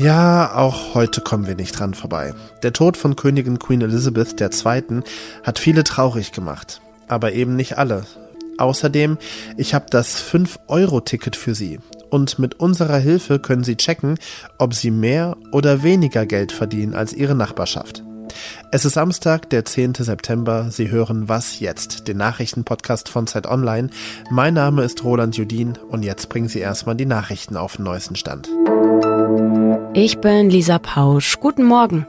Ja, auch heute kommen wir nicht dran vorbei. Der Tod von Königin Queen Elizabeth II. hat viele traurig gemacht, aber eben nicht alle. Außerdem, ich habe das 5-Euro-Ticket für Sie und mit unserer Hilfe können Sie checken, ob Sie mehr oder weniger Geld verdienen als Ihre Nachbarschaft. Es ist Samstag, der 10. September. Sie hören Was jetzt, den Nachrichtenpodcast von Zeit Online. Mein Name ist Roland Judin und jetzt bringen Sie erstmal die Nachrichten auf den neuesten Stand. Ich bin Lisa Pausch. Guten Morgen.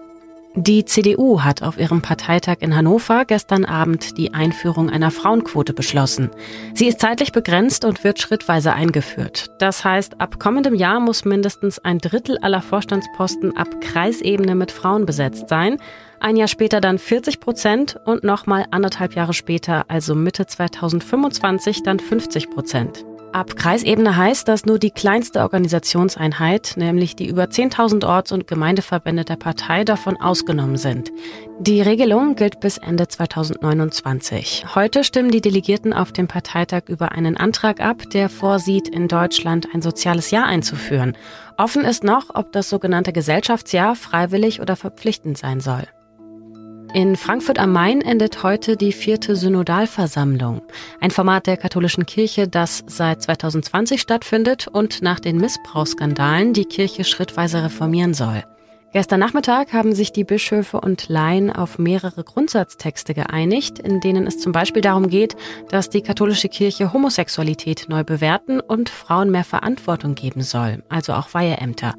Die CDU hat auf ihrem Parteitag in Hannover gestern Abend die Einführung einer Frauenquote beschlossen. Sie ist zeitlich begrenzt und wird schrittweise eingeführt. Das heißt, ab kommendem Jahr muss mindestens ein Drittel aller Vorstandsposten ab Kreisebene mit Frauen besetzt sein. Ein Jahr später dann 40 Prozent und nochmal anderthalb Jahre später, also Mitte 2025, dann 50 Prozent. Ab Kreisebene heißt, dass nur die kleinste Organisationseinheit, nämlich die über 10.000 Orts- und Gemeindeverbände der Partei, davon ausgenommen sind. Die Regelung gilt bis Ende 2029. Heute stimmen die Delegierten auf dem Parteitag über einen Antrag ab, der vorsieht, in Deutschland ein soziales Jahr einzuführen. Offen ist noch, ob das sogenannte Gesellschaftsjahr freiwillig oder verpflichtend sein soll. In Frankfurt am Main endet heute die vierte Synodalversammlung, ein Format der katholischen Kirche, das seit 2020 stattfindet und nach den Missbrauchsskandalen die Kirche schrittweise reformieren soll. Gestern Nachmittag haben sich die Bischöfe und Laien auf mehrere Grundsatztexte geeinigt, in denen es zum Beispiel darum geht, dass die katholische Kirche Homosexualität neu bewerten und Frauen mehr Verantwortung geben soll, also auch Weiheämter.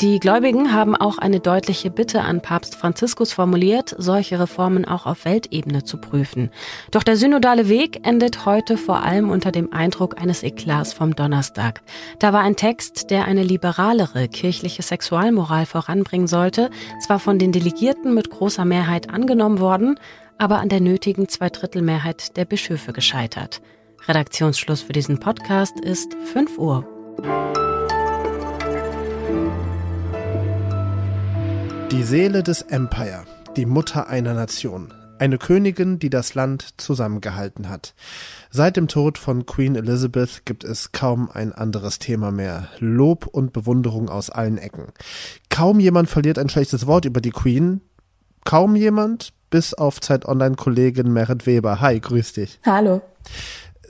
Die Gläubigen haben auch eine deutliche Bitte an Papst Franziskus formuliert, solche Reformen auch auf Weltebene zu prüfen. Doch der synodale Weg endet heute vor allem unter dem Eindruck eines Eklats vom Donnerstag. Da war ein Text, der eine liberalere kirchliche Sexualmoral voranbringen sollte, zwar von den Delegierten mit großer Mehrheit angenommen worden, aber an der nötigen Zweidrittelmehrheit der Bischöfe gescheitert. Redaktionsschluss für diesen Podcast ist 5 Uhr. Die Seele des Empire, die Mutter einer Nation. Eine Königin, die das Land zusammengehalten hat. Seit dem Tod von Queen Elizabeth gibt es kaum ein anderes Thema mehr. Lob und Bewunderung aus allen Ecken. Kaum jemand verliert ein schlechtes Wort über die Queen. Kaum jemand, bis auf Zeit Online-Kollegin Merit Weber. Hi, grüß dich. Hallo.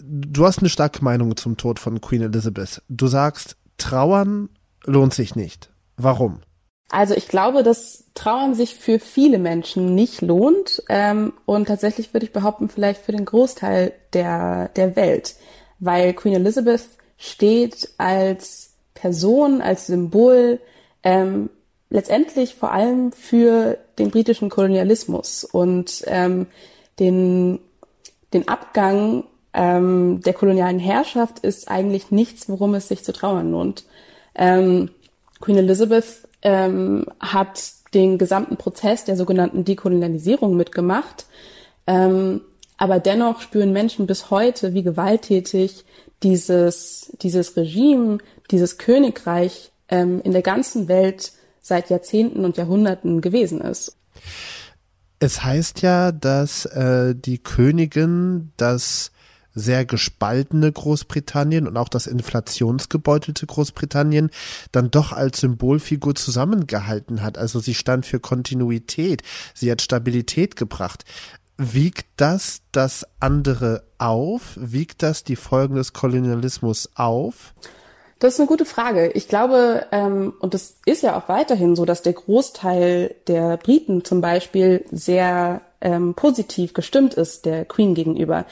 Du hast eine starke Meinung zum Tod von Queen Elizabeth. Du sagst, trauern lohnt sich nicht. Warum? Also ich glaube, dass Trauern sich für viele Menschen nicht lohnt ähm, und tatsächlich würde ich behaupten, vielleicht für den Großteil der, der Welt, weil Queen Elizabeth steht als Person, als Symbol ähm, letztendlich vor allem für den britischen Kolonialismus und ähm, den, den Abgang ähm, der kolonialen Herrschaft ist eigentlich nichts, worum es sich zu trauern lohnt. Ähm, Queen Elizabeth ähm, hat den gesamten Prozess der sogenannten Dekolonialisierung mitgemacht. Ähm, aber dennoch spüren Menschen bis heute, wie gewalttätig dieses, dieses Regime, dieses Königreich ähm, in der ganzen Welt seit Jahrzehnten und Jahrhunderten gewesen ist. Es heißt ja, dass äh, die Königin das sehr gespaltene Großbritannien und auch das inflationsgebeutelte Großbritannien dann doch als Symbolfigur zusammengehalten hat. Also sie stand für Kontinuität, sie hat Stabilität gebracht. Wiegt das das andere auf? Wiegt das die Folgen des Kolonialismus auf? Das ist eine gute Frage. Ich glaube, ähm, und es ist ja auch weiterhin so, dass der Großteil der Briten zum Beispiel sehr ähm, positiv gestimmt ist der Queen gegenüber.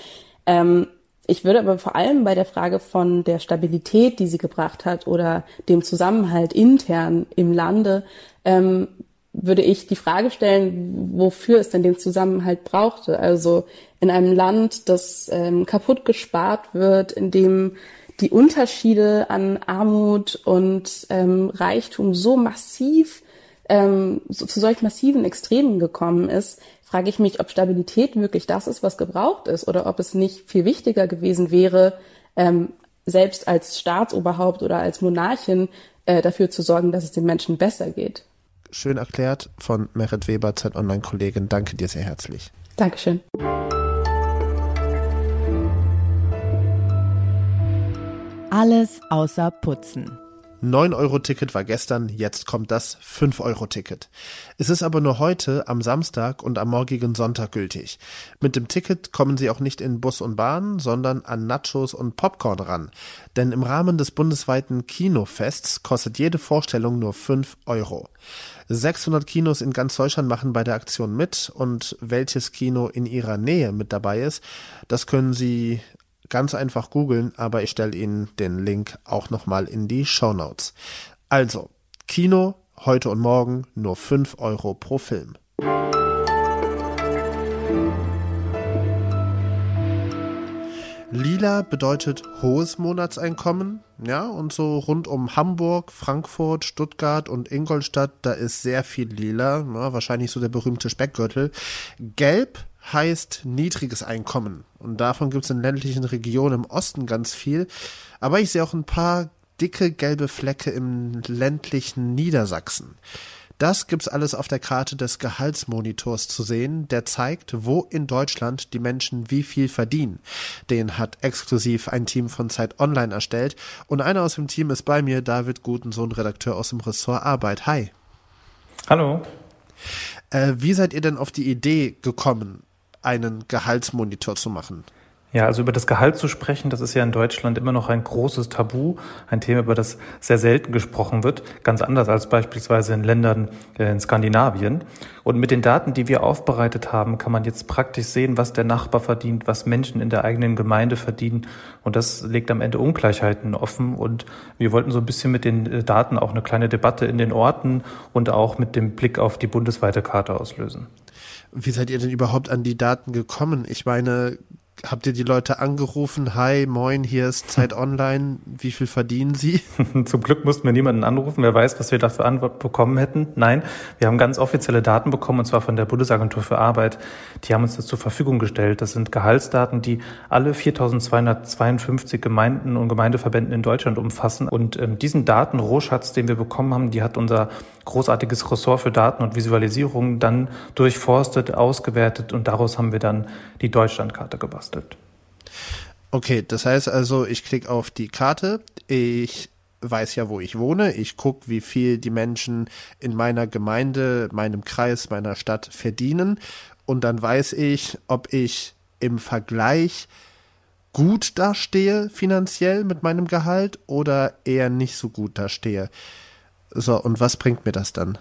Ähm, ich würde aber vor allem bei der Frage von der Stabilität, die sie gebracht hat, oder dem Zusammenhalt intern im Lande, ähm, würde ich die Frage stellen, wofür es denn den Zusammenhalt brauchte. Also in einem Land, das ähm, kaputt gespart wird, in dem die Unterschiede an Armut und ähm, Reichtum so massiv ähm, so, zu solch massiven Extremen gekommen ist, frage ich mich, ob Stabilität wirklich das ist, was gebraucht ist, oder ob es nicht viel wichtiger gewesen wäre, ähm, selbst als Staatsoberhaupt oder als Monarchin äh, dafür zu sorgen, dass es den Menschen besser geht. Schön erklärt von Merit Weber, Zeit Online-Kollegin. Danke dir sehr herzlich. Dankeschön. Alles außer Putzen. 9-Euro-Ticket war gestern, jetzt kommt das 5-Euro-Ticket. Es ist aber nur heute, am Samstag und am morgigen Sonntag gültig. Mit dem Ticket kommen Sie auch nicht in Bus und Bahn, sondern an Nachos und Popcorn ran. Denn im Rahmen des bundesweiten Kinofests kostet jede Vorstellung nur 5 Euro. 600 Kinos in ganz Deutschland machen bei der Aktion mit und welches Kino in Ihrer Nähe mit dabei ist, das können Sie ganz einfach googeln, aber ich stelle Ihnen den Link auch nochmal in die Show Notes. Also, Kino heute und morgen nur 5 Euro pro Film. Lila bedeutet hohes Monatseinkommen, ja, und so rund um Hamburg, Frankfurt, Stuttgart und Ingolstadt, da ist sehr viel lila, ja, wahrscheinlich so der berühmte Speckgürtel. Gelb heißt niedriges Einkommen. Und davon gibt es in ländlichen Regionen im Osten ganz viel. Aber ich sehe auch ein paar dicke gelbe Flecke im ländlichen Niedersachsen. Das gibt's alles auf der Karte des Gehaltsmonitors zu sehen, der zeigt, wo in Deutschland die Menschen wie viel verdienen. Den hat exklusiv ein Team von Zeit Online erstellt und einer aus dem Team ist bei mir, David Gutensohn, Redakteur aus dem Ressort Arbeit. Hi. Hallo. Äh, wie seid ihr denn auf die Idee gekommen, einen Gehaltsmonitor zu machen? Ja, also über das Gehalt zu sprechen, das ist ja in Deutschland immer noch ein großes Tabu, ein Thema, über das sehr selten gesprochen wird, ganz anders als beispielsweise in Ländern äh, in Skandinavien. Und mit den Daten, die wir aufbereitet haben, kann man jetzt praktisch sehen, was der Nachbar verdient, was Menschen in der eigenen Gemeinde verdienen. Und das legt am Ende Ungleichheiten offen. Und wir wollten so ein bisschen mit den äh, Daten auch eine kleine Debatte in den Orten und auch mit dem Blick auf die bundesweite Karte auslösen. Wie seid ihr denn überhaupt an die Daten gekommen? Ich meine, habt ihr die Leute angerufen? Hi, moin, hier ist Zeit Online. Wie viel verdienen Sie? Zum Glück mussten wir niemanden anrufen. Wer weiß, was wir dafür Antwort bekommen hätten. Nein, wir haben ganz offizielle Daten bekommen, und zwar von der Bundesagentur für Arbeit. Die haben uns das zur Verfügung gestellt. Das sind Gehaltsdaten, die alle 4252 Gemeinden und Gemeindeverbänden in Deutschland umfassen. Und ähm, diesen Datenrohschatz, den wir bekommen haben, die hat unser großartiges Ressort für Daten und Visualisierung dann durchforstet, ausgewertet und daraus haben wir dann die Deutschlandkarte gebastelt. Okay, das heißt also, ich klicke auf die Karte, ich weiß ja, wo ich wohne, ich gucke, wie viel die Menschen in meiner Gemeinde, meinem Kreis, meiner Stadt verdienen und dann weiß ich, ob ich im Vergleich gut dastehe finanziell mit meinem Gehalt oder eher nicht so gut dastehe. So, und was bringt mir das dann?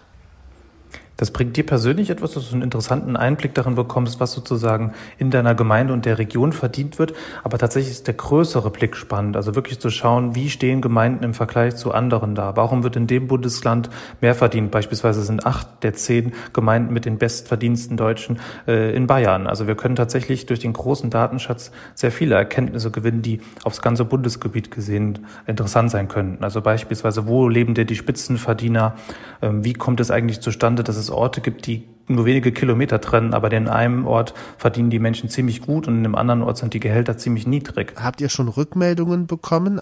Das bringt dir persönlich etwas, dass du einen interessanten Einblick darin bekommst, was sozusagen in deiner Gemeinde und der Region verdient wird. Aber tatsächlich ist der größere Blick spannend. Also wirklich zu schauen, wie stehen Gemeinden im Vergleich zu anderen da? Warum wird in dem Bundesland mehr verdient? Beispielsweise sind acht der zehn Gemeinden mit den bestverdiensten Deutschen äh, in Bayern. Also wir können tatsächlich durch den großen Datenschatz sehr viele Erkenntnisse gewinnen, die aufs ganze Bundesgebiet gesehen interessant sein könnten. Also beispielsweise, wo leben denn die Spitzenverdiener? Ähm, wie kommt es eigentlich zustande, dass es es Orte gibt, die nur wenige Kilometer trennen, aber in einem Ort verdienen die Menschen ziemlich gut und in einem anderen Ort sind die Gehälter ziemlich niedrig. Habt ihr schon Rückmeldungen bekommen?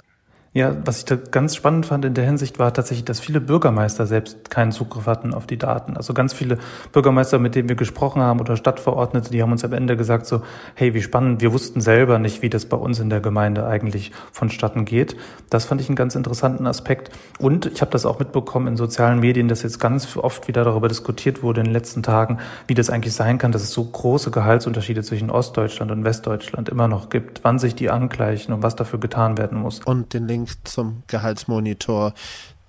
Ja, was ich da ganz spannend fand in der Hinsicht war tatsächlich, dass viele Bürgermeister selbst keinen Zugriff hatten auf die Daten. Also ganz viele Bürgermeister, mit denen wir gesprochen haben oder Stadtverordnete, die haben uns am Ende gesagt so, hey, wie spannend, wir wussten selber nicht, wie das bei uns in der Gemeinde eigentlich vonstatten geht. Das fand ich einen ganz interessanten Aspekt. Und ich habe das auch mitbekommen in sozialen Medien, dass jetzt ganz oft wieder darüber diskutiert wurde in den letzten Tagen, wie das eigentlich sein kann, dass es so große Gehaltsunterschiede zwischen Ostdeutschland und Westdeutschland immer noch gibt, wann sich die angleichen und was dafür getan werden muss. Und den Link Link zum Gehaltsmonitor,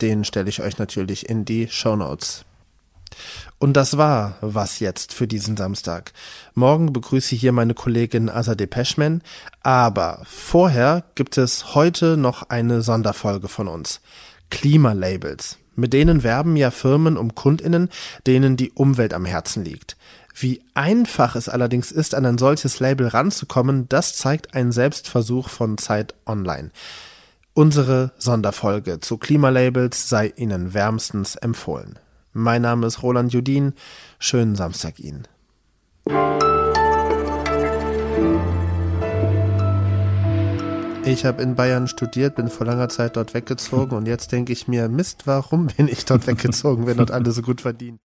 den stelle ich euch natürlich in die Show Notes. Und das war was jetzt für diesen Samstag. Morgen begrüße ich hier meine Kollegin Azadeh Peschman, aber vorher gibt es heute noch eine Sonderfolge von uns. Klimalabels. Mit denen werben ja Firmen um Kundinnen, denen die Umwelt am Herzen liegt. Wie einfach es allerdings ist, an ein solches Label ranzukommen, das zeigt ein Selbstversuch von Zeit Online. Unsere Sonderfolge zu Klimalabels sei Ihnen wärmstens empfohlen. Mein Name ist Roland Judin. Schönen Samstag Ihnen. Ich habe in Bayern studiert, bin vor langer Zeit dort weggezogen und jetzt denke ich mir, Mist, warum bin ich dort weggezogen, wenn dort alle so gut verdienen?